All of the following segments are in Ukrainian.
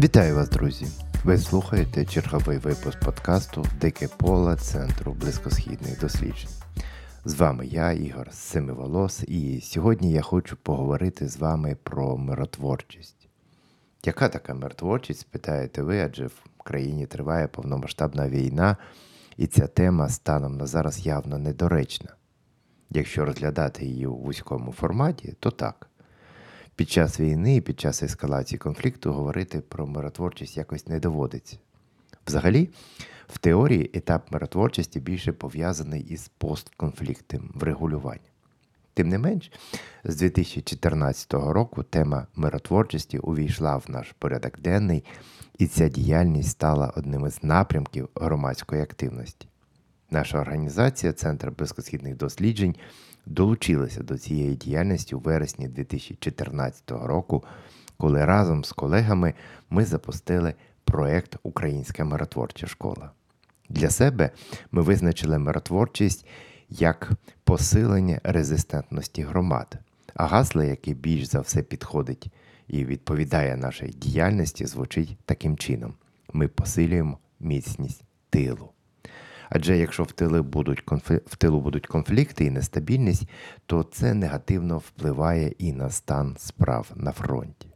Вітаю вас, друзі! Ви слухаєте черговий випуск подкасту Дике поле Центру близькосхідних досліджень. З вами я, Ігор Семиволос, і сьогодні я хочу поговорити з вами про миротворчість. Яка така миротворчість, спитаєте ви, адже в країні триває повномасштабна війна, і ця тема станом на зараз явно недоречна. Якщо розглядати її у вузькому форматі, то так. Під час війни під час ескалації конфлікту говорити про миротворчість якось не доводиться. Взагалі, в теорії етап миротворчості більше пов'язаний із постконфліктним врегулюванням. Тим не менш, з 2014 року тема миротворчості увійшла в наш порядок денний, і ця діяльність стала одним із напрямків громадської активності. Наша організація, Центр близькосхідних досліджень, долучилася до цієї діяльності у вересні 2014 року, коли разом з колегами ми запустили проєкт Українська миротворча школа. Для себе ми визначили миротворчість як посилення резистентності громад, а гасло, яке більш за все підходить і відповідає нашій діяльності, звучить таким чином: ми посилюємо міцність тилу. Адже якщо в тилу будуть конфлікти, в тилу будуть конфлікти і нестабільність, то це негативно впливає і на стан справ на фронті.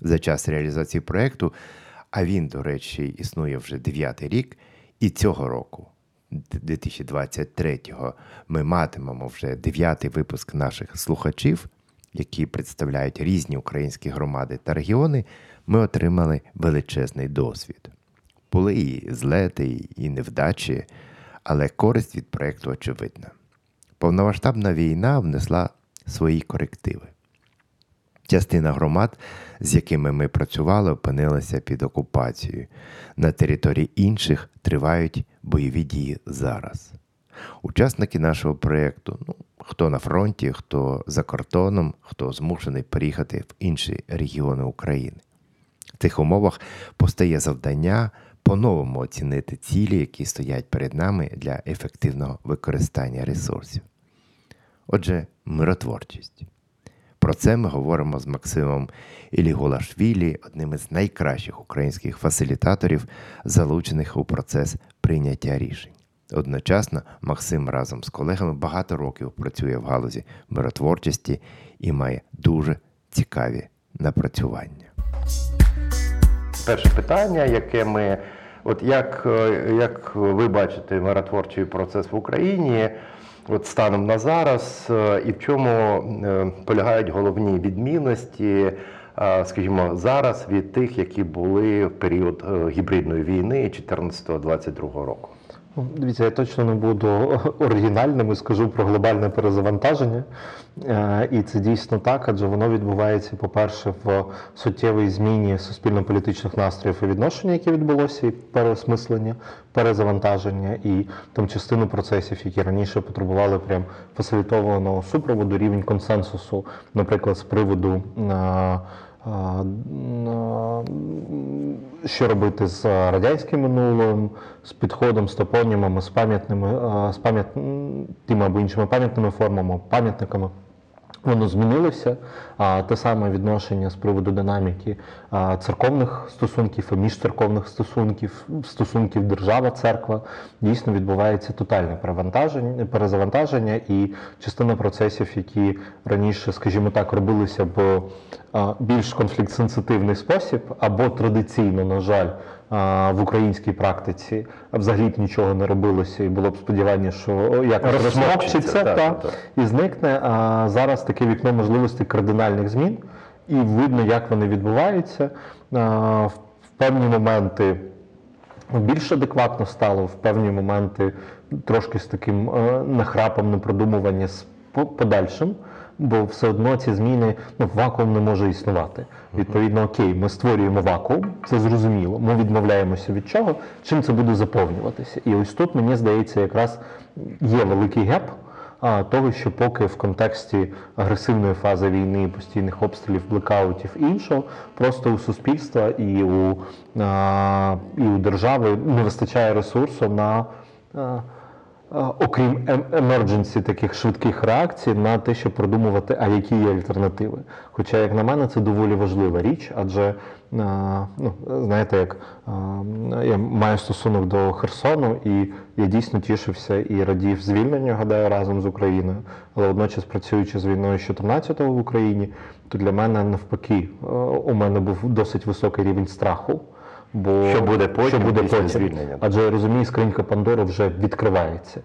За час реалізації проєкту, а він, до речі, існує вже дев'ятий рік, і цього року, 2023-го, ми матимемо вже дев'ятий випуск наших слухачів, які представляють різні українські громади та регіони, ми отримали величезний досвід. Були і злети, і невдачі, але користь від проєкту очевидна. Повномасштабна війна внесла свої корективи. Частина громад, з якими ми працювали, опинилася під окупацією. На території інших тривають бойові дії зараз. Учасники нашого проєкту, ну, хто на фронті, хто за кордоном, хто змушений переїхати в інші регіони України. В цих умовах постає завдання по-новому оцінити цілі, які стоять перед нами для ефективного використання ресурсів. Отже, миротворчість. Про це ми говоримо з Максимом Ілігулашвілі, одним із найкращих українських фасилітаторів, залучених у процес прийняття рішень. Одночасно Максим разом з колегами багато років працює в галузі миротворчості і має дуже цікаві напрацювання перше питання, яке ми, от як е, як ви бачите миротворчий процес в Україні, от станом на зараз, е, і в чому е, полягають головні відмінності, скажімо, зараз від тих, які були в період гібридної війни 2014-2022 року? Ну, дивіться, я точно не буду оригінальним і скажу про глобальне перезавантаження. Е, і це дійсно так, адже воно відбувається, по-перше, в суттєвій зміні суспільно-політичних настроїв і відношення, які відбулося, і переосмислення, перезавантаження, і там частину процесів, які раніше потребували прям фасилітованого супроводу, рівень консенсусу, наприклад, з приводу. Е, що робити з радянським минулим, з підходом, з топонімами, з пам'ятними, з пам'ятними або іншими пам'ятними формами, пам'ятниками. Воно змінилося, а те саме відношення з приводу динаміки церковних стосунків і міжцерковних стосунків, стосунків держава-церква дійсно відбувається тотальне перевантаження, перезавантаження і частина процесів, які раніше, скажімо так, робилися в більш конфлікт-сенситивний спосіб, або традиційно, на жаль, в українській практиці взагалі б нічого не робилося, і було б сподівання, що якось розмовчиться та, та, і зникне. А зараз таке вікно можливостей кардинальних змін, і видно, як вони відбуваються. В певні моменти більш адекватно стало, в певні моменти трошки з таким нахрапом непродумування з подальшим бо все одно ці зміни ну, вакуум не може існувати. Відповідно, окей, ми створюємо вакуум, це зрозуміло. Ми відмовляємося від чого, чим це буде заповнюватися. І ось тут мені здається, якраз є великий gap. Того, що поки в контексті агресивної фази війни, постійних обстрілів, блекаутів і іншого, просто у суспільства і у і у держави не вистачає ресурсу на окрім em- emergency таких швидких реакцій, на те, щоб продумувати, а які є альтернативи. Хоча, як на мене, це доволі важлива річ, адже ну, знаєте, як я маю стосунок до Херсону, і я дійсно тішився і радів звільненню, гадаю, разом з Україною. Але водночас, працюючи з війною з 14-го в Україні, то для мене навпаки у мене був досить високий рівень страху. Бо Що буде потім, що буде після потім. звільнення? Адже розумію, скринька Пандори вже відкривається.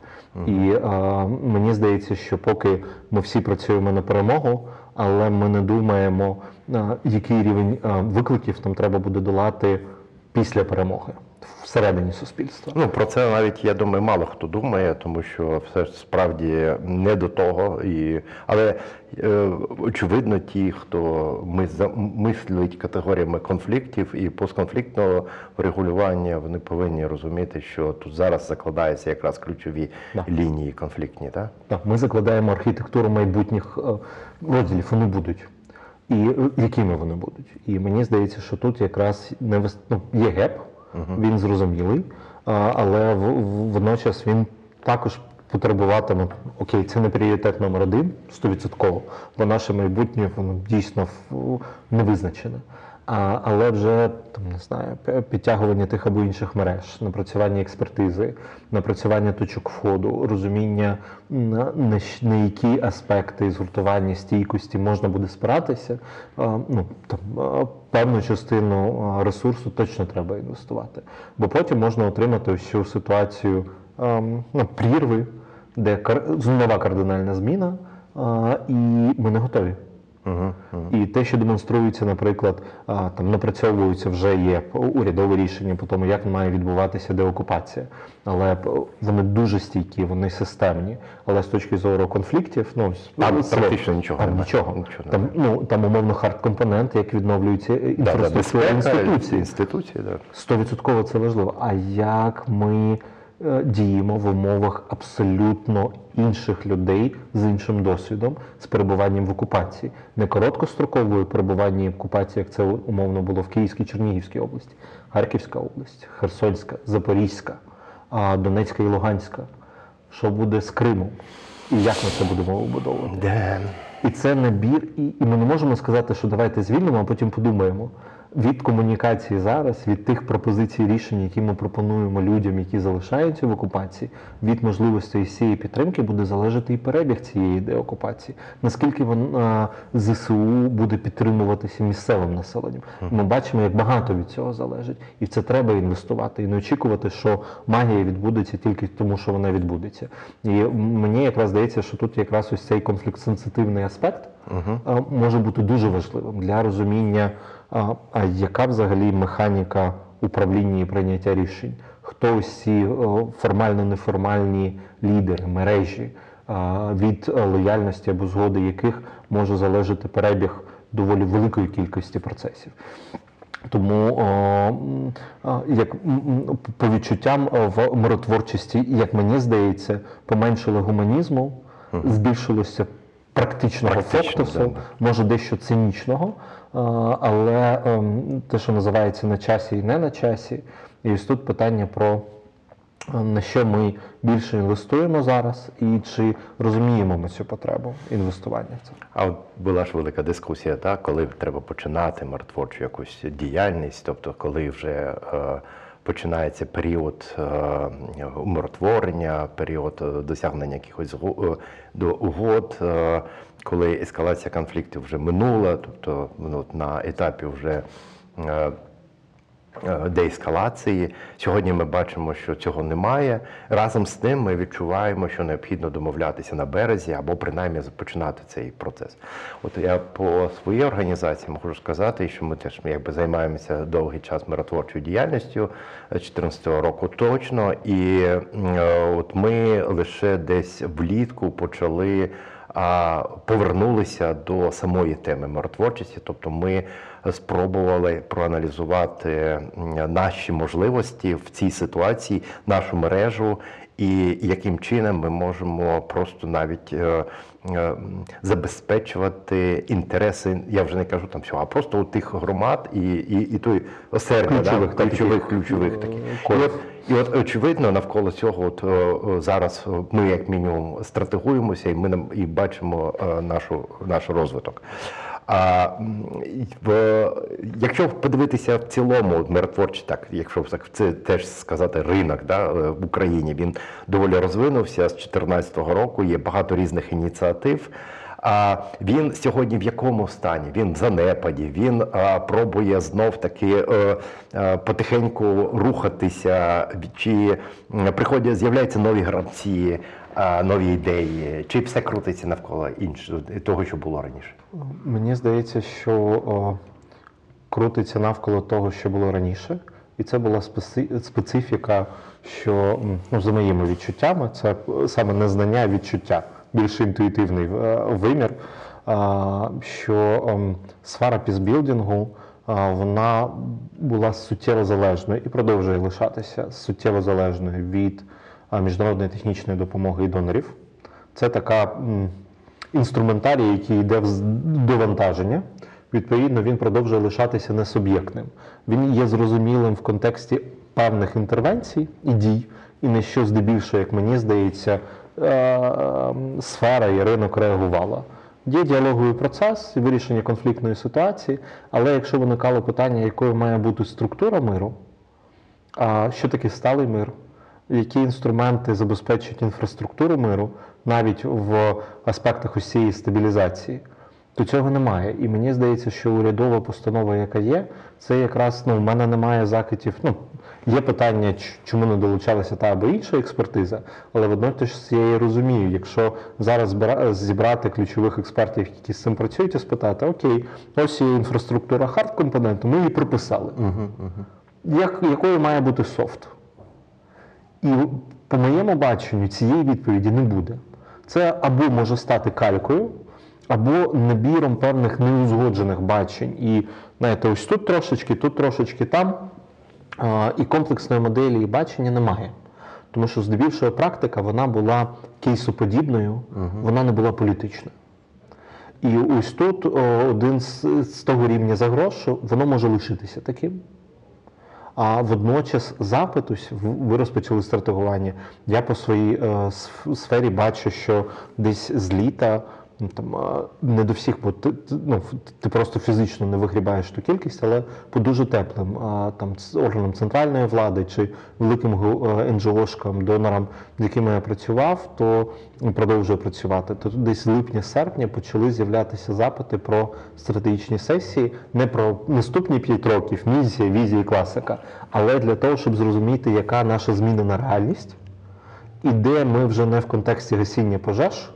І а, мені здається, що поки ми всі працюємо на перемогу, але ми не думаємо, а, який рівень а, викликів нам треба буде долати після перемоги всередині суспільства. Ну про це навіть я думаю, мало хто думає, тому що все ж справді не до того. І але е, очевидно, ті, хто ми мислить категоріями конфліктів і постконфліктного врегулювання, вони повинні розуміти, що тут зараз закладаються якраз ключові Да. лінії конфліктні. Так? Так, ми закладаємо архітектуру майбутніх е, розділів, вони будуть. І е, якими вони будуть? І мені здається, що тут якраз не вис- ну, є геп, він зрозумілий, але водночас він також потребуватиме, окей, це не пріоритет номер один, 100%, бо наше майбутнє воно дійсно не визначене. А, але вже там не знаю, підтягування тих або інших мереж, напрацювання експертизи, напрацювання точок входу, розуміння на, на, на які аспекти згуртування стійкості можна буде спиратися. А, ну там а, певну частину ресурсу точно треба інвестувати, бо потім можна отримати цю ситуацію ем, ну, прірви, де кар- нова кардинальна зміна, а, і ми не готові. І те, що демонструється, наприклад, там напрацьовуються вже є урядове рішення по тому, як має відбуватися деокупація. Але вони дуже стійкі, вони системні. Але з точки зору конфліктів, ну Там це- практично нічого там нічого. Нічого Там ну там умовно hard компонент, як відновлюється е, Да, да, інфраструктура інституції, так. Стовідсотково це важливо. А як ми е, діємо в умовах абсолютно інших людей з іншим досвідом, з перебуванням в окупації, не короткостроковою перебування в окупації, як це умовно було в Київській Чернігівській області, Харківська область, Херсонська, Запорізька, Донецька і Луганська. Що буде з Кримом? І як ми це будемо вибудовувати? І це набір, і, і ми не можемо сказати, що давайте звільнимо, а потім подумаємо. Від комунікації зараз, від тих пропозицій рішень, які ми пропонуємо людям, які залишаються в окупації, від можливості цієї підтримки буде залежати і перебіг цієї деокупації. Наскільки вона ЗСУ буде підтримуватися місцевим населенням? Ми бачимо, як багато від цього залежить, і в це треба інвестувати, і не очікувати, що магія відбудеться тільки тому, що вона відбудеться. І мені якраз здається, що тут якраз ось цей конфлікт-сенситивний аспект а, може бути дуже важливим для розуміння, а, а яка взагалі механіка управління і прийняття рішень, хто ці о, формально-неформальні лідери, мережі, а, від е, лояльності або згоди яких може залежати перебіг доволі великої кількості процесів. Тому, як по відчуттям в миротворчості, як мені здається, поменшило гуманізму, збільшилося практичного Практично, фоктусу, да, може дещо цинічного, але ем, те, що називається на часі і не на часі. І ось тут питання про а, на що ми більше інвестуємо зараз, і чи розуміємо ми цю потребу інвестування в це. А от була ж велика дискусія, так, коли треба починати миротворчу якусь діяльність, тобто коли вже е, починається період е, умиротворення, період е, досягнення якихось е, до угод, коли ескалація конфліктів вже минула, тобто ну, на етапі вже. Е, е, деескалації. Сьогодні ми бачимо, що цього немає. Разом з тим ми відчуваємо, що необхідно домовлятися на березі або принаймні починати цей процес. От я по своїй організації можу сказати, що ми теж якби займаємося довгий час миротворчою діяльністю 2014 року точно. І е, от ми лише десь влітку почали повернулися до самої теми миротворчості, тобто ми спробували проаналізувати наші можливості в цій ситуації, нашу мережу і яким чином ми можемо просто навіть е, е, забезпечувати інтереси, я вже не кажу там всього, а просто у тих громад і, і, і той осердя, Ключових, да, ключових, ключових е, таких. І от, і от очевидно, навколо цього, от е, е, зараз е, ми як мінімум стратегуємося, і ми і бачимо е, нашу наш розвиток. А в, якщо подивитися в цілому, от так, якщо так це теж сказати ринок да, е, в Україні, він доволі розвинувся з 2014 року. Є багато різних ініціатив. А він сьогодні в якому стані? Він в занепаді, він а, пробує знов таки е, е, потихеньку рухатися, чи приходять, з'являються нові гравці, нові ідеї, чи все крутиться навколо іншого того, що було раніше. Мені здається, що о, крутиться навколо того, що було раніше, і це була специ- специфіка, що ну, за моїми відчуттями, це саме незнання, а відчуття, більш інтуїтивний е, вимір. Що сфера пізбілдингу вона була суттєво залежною і продовжує лишатися суттєво залежною від міжнародної технічної допомоги і донорів. Це така інструментарій, який йде в довантаження. Відповідно, він продовжує лишатися несуб'єктним. Він є зрозумілим в контексті певних інтервенцій і дій, і на що здебільшого, як мені здається, е, сфера і ринок реагувала. Є діалоговий процес і вирішення конфліктної ситуації, але якщо виникало питання, якою має бути структура миру, що таке сталий мир? Які інструменти забезпечують інфраструктуру миру навіть в аспектах усієї стабілізації? То цього немає. І мені здається, що урядова постанова, яка є, це якраз ну, в мене немає закидів. Ну, є питання, чому не долучалася та або інша експертиза, але водночас я і розумію, якщо зараз зібрати ключових експертів, які з цим працюють, і спитати, окей, ось є інфраструктура hard компоненту, ми її прописали. Як, якою має бути софт? І по моєму баченню цієї відповіді не буде. Це або може стати калькою, або набіром певних неузгоджених бачень. І знаєте, ось тут трошечки, тут трошечки там. І комплексної моделі і бачення немає. Тому що здебільшого практика вона була кейсоподібною, вона не була політичною. І ось тут один з, з того рівня загроз, що воно може лишитися таким. А водночас запит, ось ви розпочали стратегування. Я по своїй е, сфері бачу, що десь з літа там, е, не до всіх, бо ти, ну, ти просто фізично не вигрібаєш ту кількість, але по дуже теплим там, органам центральної влади чи великим е, НГОшкам, донорам, з якими я працював, то продовжую працювати. То десь липня-серпня почали з'являтися запити про стратегічні сесії, не про наступні 5 років, місія, візія, класика, але для того, щоб зрозуміти, яка наша змінена реальність, і де ми вже не в контексті гасіння пожеж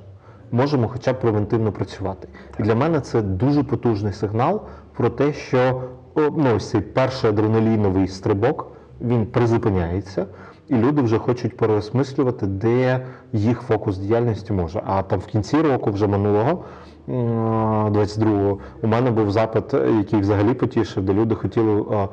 можемо хоча б превентивно працювати. І для мене це дуже потужний сигнал про те, що ну, ось цей перший адреналіновий стрибок він призупиняється, і люди вже хочуть переосмислювати, де їх фокус діяльності може. А там в кінці року, вже минулого. м, 22-го, у мене був запит, який взагалі потішив, де люди хотіли е,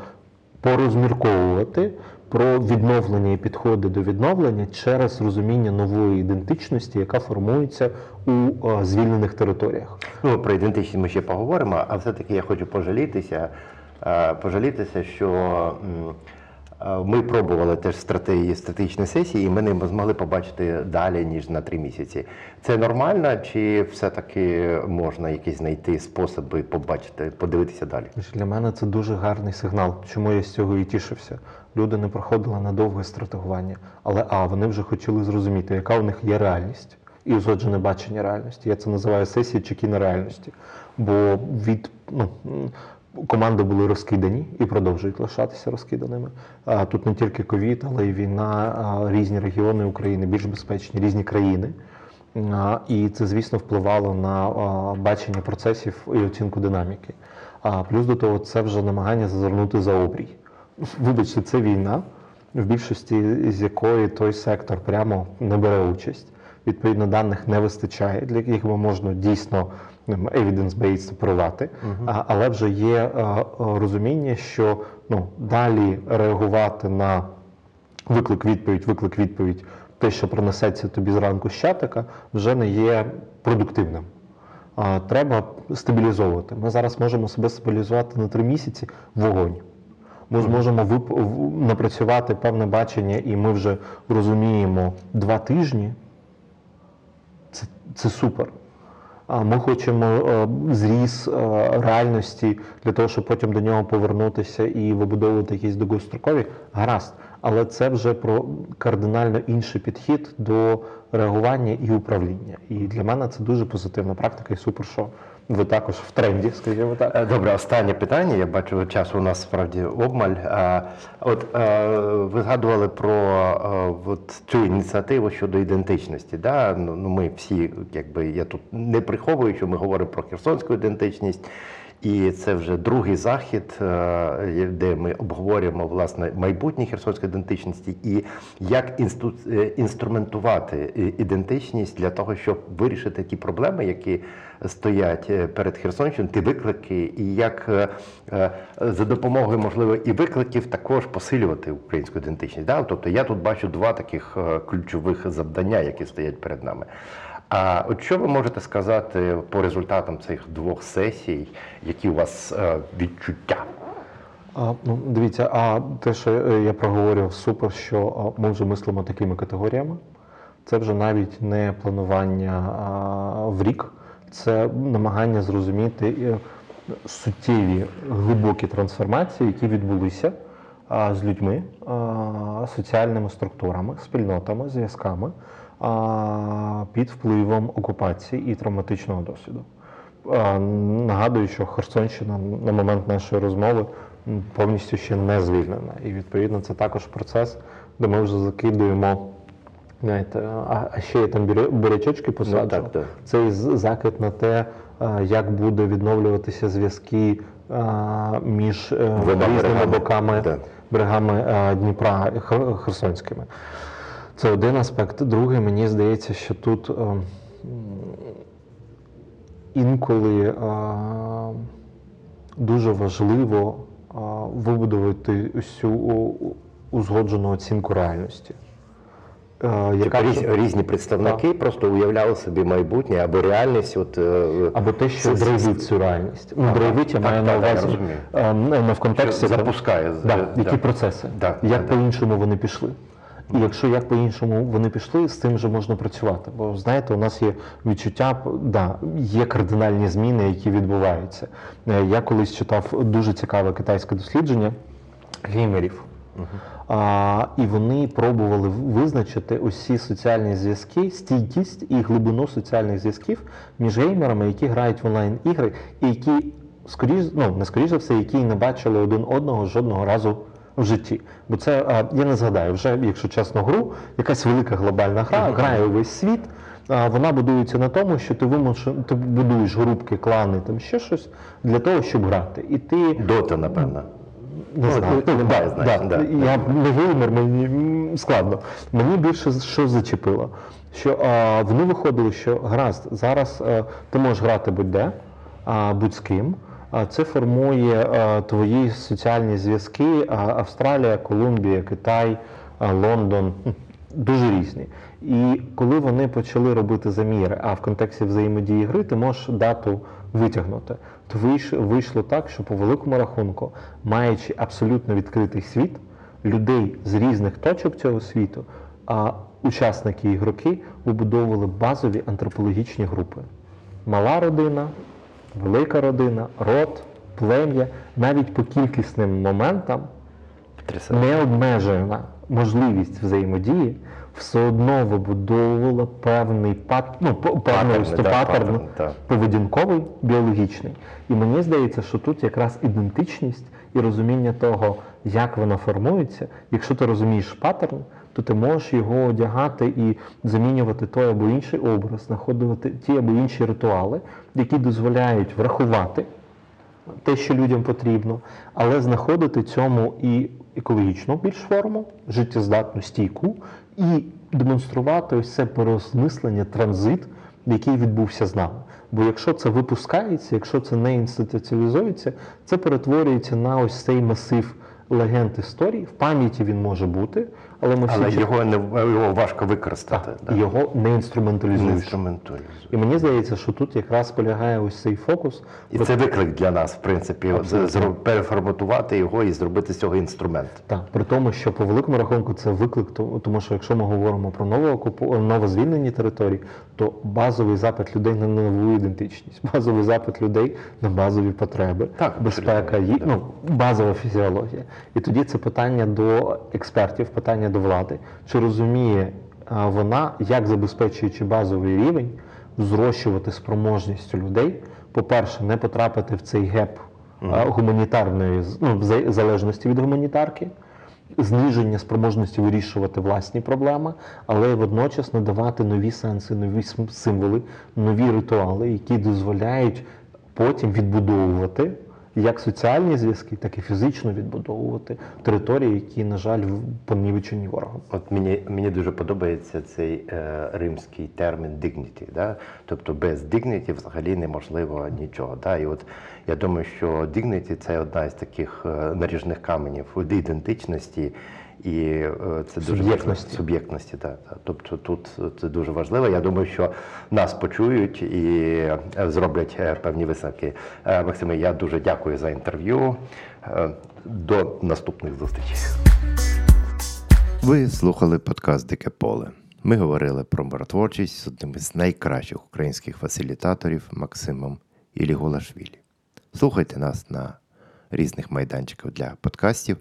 порозмірковувати про відновлення і підходи до відновлення через розуміння нової ідентичності, яка формується у е, звільнених територіях. Ну, про ідентичність ми ще поговоримо, а все-таки я хочу пожалітися, е, пожалітися, що ми пробували теж стратегії стратегічні сесії, і ми не змогли побачити далі, ніж на три місяці. Це нормально, чи все-таки можна якісь знайти способи побачити, подивитися далі? Для мене це дуже гарний сигнал, чому я з цього і тішився. Люди не проходили на довге стратегування, але а вони вже хотіли зрозуміти, яка у них є реальність і узгоджене бачення реальності. Я це називаю сесії чи кінореальності. Бо від ну, команди були розкидані і продовжують лишатися розкиданими. Тут не тільки ковід, але й війна, різні регіони України більш безпечні, різні країни. І це, звісно, впливало на бачення процесів і оцінку динаміки. А плюс до того, це вже намагання зазирнути за обрій. Вибачте, це війна, в більшості з якої той сектор прямо не бере участь. Відповідно, даних не вистачає, для яких можна дійсно evidence-based оперувати. А, але вже є е, е, розуміння, що ну, далі реагувати на виклик відповідь, виклик відповідь те, що принесеться тобі зранку з чатика, вже не є продуктивним. Треба стабілізовувати. Ми зараз можемо себе стабілізувати на три місяці вогонь. Ми зможемо вип- напрацювати певне бачення, і ми вже розуміємо два тижні. Це, це супер. Ми хочемо е, зріз е, реальності для того, щоб потім до нього повернутися і вибудовувати якісь довгострокові. Гаразд. Але це вже про кардинально інший підхід до реагування і управління. І для мене це дуже позитивна практика і супер, що ви також в тренді, скажімо так. Е, Добре, останнє питання. Я бачу, часу у нас справді обмаль. А, От е, ви згадували про е, от цю ініціативу щодо ідентичності. Да? Ну, ну, ми всі, якби я тут не приховую, що ми говоримо про херсонську ідентичність. І це вже другий захід, е, де ми обговорюємо власне майбутнє херсонської ідентичності і як інсту- е, інструментувати ідентичність для того, щоб вирішити ті проблеми, які стоять е, перед Херсонщиною, ті виклики, і як е, е, за допомогою можливо і викликів також посилювати українську ідентичність. Да? Тобто я тут бачу два таких е, ключових завдання, які стоять перед нами. А от що ви можете сказати по результатам цих двох сесій, які у вас е, відчуття? А, ну, дивіться, а те, що я проговорював, супер, що ми вже мислимо такими категоріями. Це вже навіть не планування а, в рік, це намагання зрозуміти е, суттєві глибокі трансформації, які відбулися а, з людьми, а, соціальними структурами, спільнотами, зв'язками під впливом окупації і травматичного досвіду. Нагадую, що Херсонщина на момент нашої розмови повністю ще не звільнена. І відповідно це також процес, де ми вже закидуємо. Знаєте, а, ще я там бурячочки посаджу. так, так. Це закид на те, як буде відновлюватися зв'язки між е, різними берегами. боками берегами е, Дніпра Хер- Херсонськими. Це один аспект. Другий, мені здається, що тут е, інколи е, дуже важливо е, вибудувати усю узгоджену оцінку реальності. Яка різ- різні представники просто уявляли собі майбутнє або реальність. От, або те, що драйвить цю реальність. Ну, драйвить я маю на увазі не не в контексті запускає. Да, які да. процеси, Да, як да, по-іншому вони пішли. І якщо як по-іншому вони пішли, з тим вже можна працювати. Бо знаєте, у нас є відчуття, да, є кардинальні зміни, які відбуваються. Е, Я колись читав дуже цікаве китайське дослідження геймерів. А, і вони пробували визначити усі соціальні зв'язки, стійкість і глибину соціальних зв'язків між геймерами, які грають в онлайн-ігри, і які, скоріш, ну не скоріш за все, які не бачили один одного жодного разу в житті. Бо це я не згадаю вже, якщо чесно, гру, якась велика глобальна гра, грає увесь світ. Вона будується на тому, що ти вимушен, ти будуєш групки, клани, там ще щось для того, щоб грати. І ти Дота, напевно. не Ну, знаю. ну, Да, да. да. Я не геймер, мені складно. Мені більше що зачепило, що а, вони виходили, що гаразд, зараз а, ти можеш грати будь-де, а, будь з ким. Це формує твої соціальні зв'язки. Австралія, Колумбія, Китай, Лондон дуже різні. І коли вони почали робити заміри, а в контексті взаємодії гри ти можеш дату витягнути, то вийшло так, що по великому рахунку, маючи абсолютно відкритий світ, людей з різних точок цього світу, а учасники ігроки вибудовували базові антропологічні групи. Мала родина, велика родина, род, плем'я, навіть по кількісним моментам необмежена можливість взаємодії все одно вибудовувала певний пат, ну, певний Паттерни, да, паттерн паттерн, поведінковий, біологічний. І мені здається, що тут якраз ідентичність і розуміння того, як вона формується. Якщо ти розумієш паттерн, то ти можеш його одягати і замінювати той або інший образ, знаходити ті або інші ритуали, які дозволяють врахувати те, що людям потрібно, але знаходити цьому і екологічну більш форму, життєздатну стійку, і демонструвати ось це переосмислення, транзит, який відбувся з нами. Бо якщо це випускається, якщо це не інституціалізується, це перетворюється на ось цей масив легенд історій. В пам'яті він може бути, але ми Але чіт- його не його важко використати. так, да? його не інструменталізуєш. інструменталізує. І мені здається, що тут якраз полягає ось цей фокус. І це виклик для нас, в принципі, Абсолютно. переформатувати його і зробити з цього інструмент. Так, при тому, що по великому рахунку це виклик, тому що якщо ми говоримо про новоокупу- новозвільнені території, то базовий запит людей на нову ідентичність, базовий запит людей на базові потреби, Так, безпека, ї- ну, базова фізіологія. І тоді це питання до експертів, питання до влади, чи розуміє вона, як забезпечуючи базовий рівень, зрощувати спроможність людей, по-перше, не потрапити в цей геп гуманітарної ну, залежності від гуманітарки, зниження спроможності вирішувати власні проблеми, але водночас надавати нові сенси, нові символи, нові ритуали, які дозволяють потім відбудовувати як соціальні зв'язки, так і фізично відбудовувати території, які, на жаль, понівечені ворогом. От мені, мені дуже подобається цей е, римський термін dignity. Да? Тобто без dignity взагалі неможливо нічого. Да? І от я думаю, що dignity – це одна із таких е, наріжних каменів ідентичності. І е, це дуже Суб'єктності. суб'єктності. Да. Тобто тут це дуже важливо. Я думаю, що нас почують і е, зроблять е, певні висновки. Е, Максиме, я дуже дякую за інтерв'ю. Е, До наступних зустрічей. Ви слухали подкаст Дике Поле. Ми говорили про миротворчість з одним із найкращих українських фасилітаторів Максимом Ілігулашвілі. Слухайте нас на різних майданчиках для подкастів,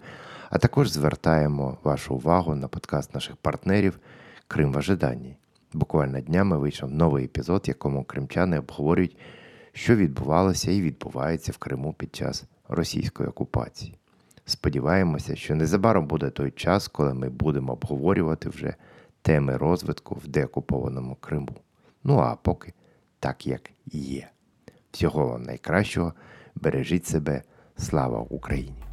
а також звертаємо вашу увагу на подкаст наших партнерів Крим в ожиданні. Буквально днями вийшов новий епізод, в якому кримчани обговорюють, що відбувалося і відбувається в Криму під час російської окупації. Сподіваємося, що незабаром буде той час, коли ми будемо обговорювати вже теми розвитку в деокупованому Криму. Ну а поки так, як є. Всього вам найкращого, бережіть себе, слава Україні!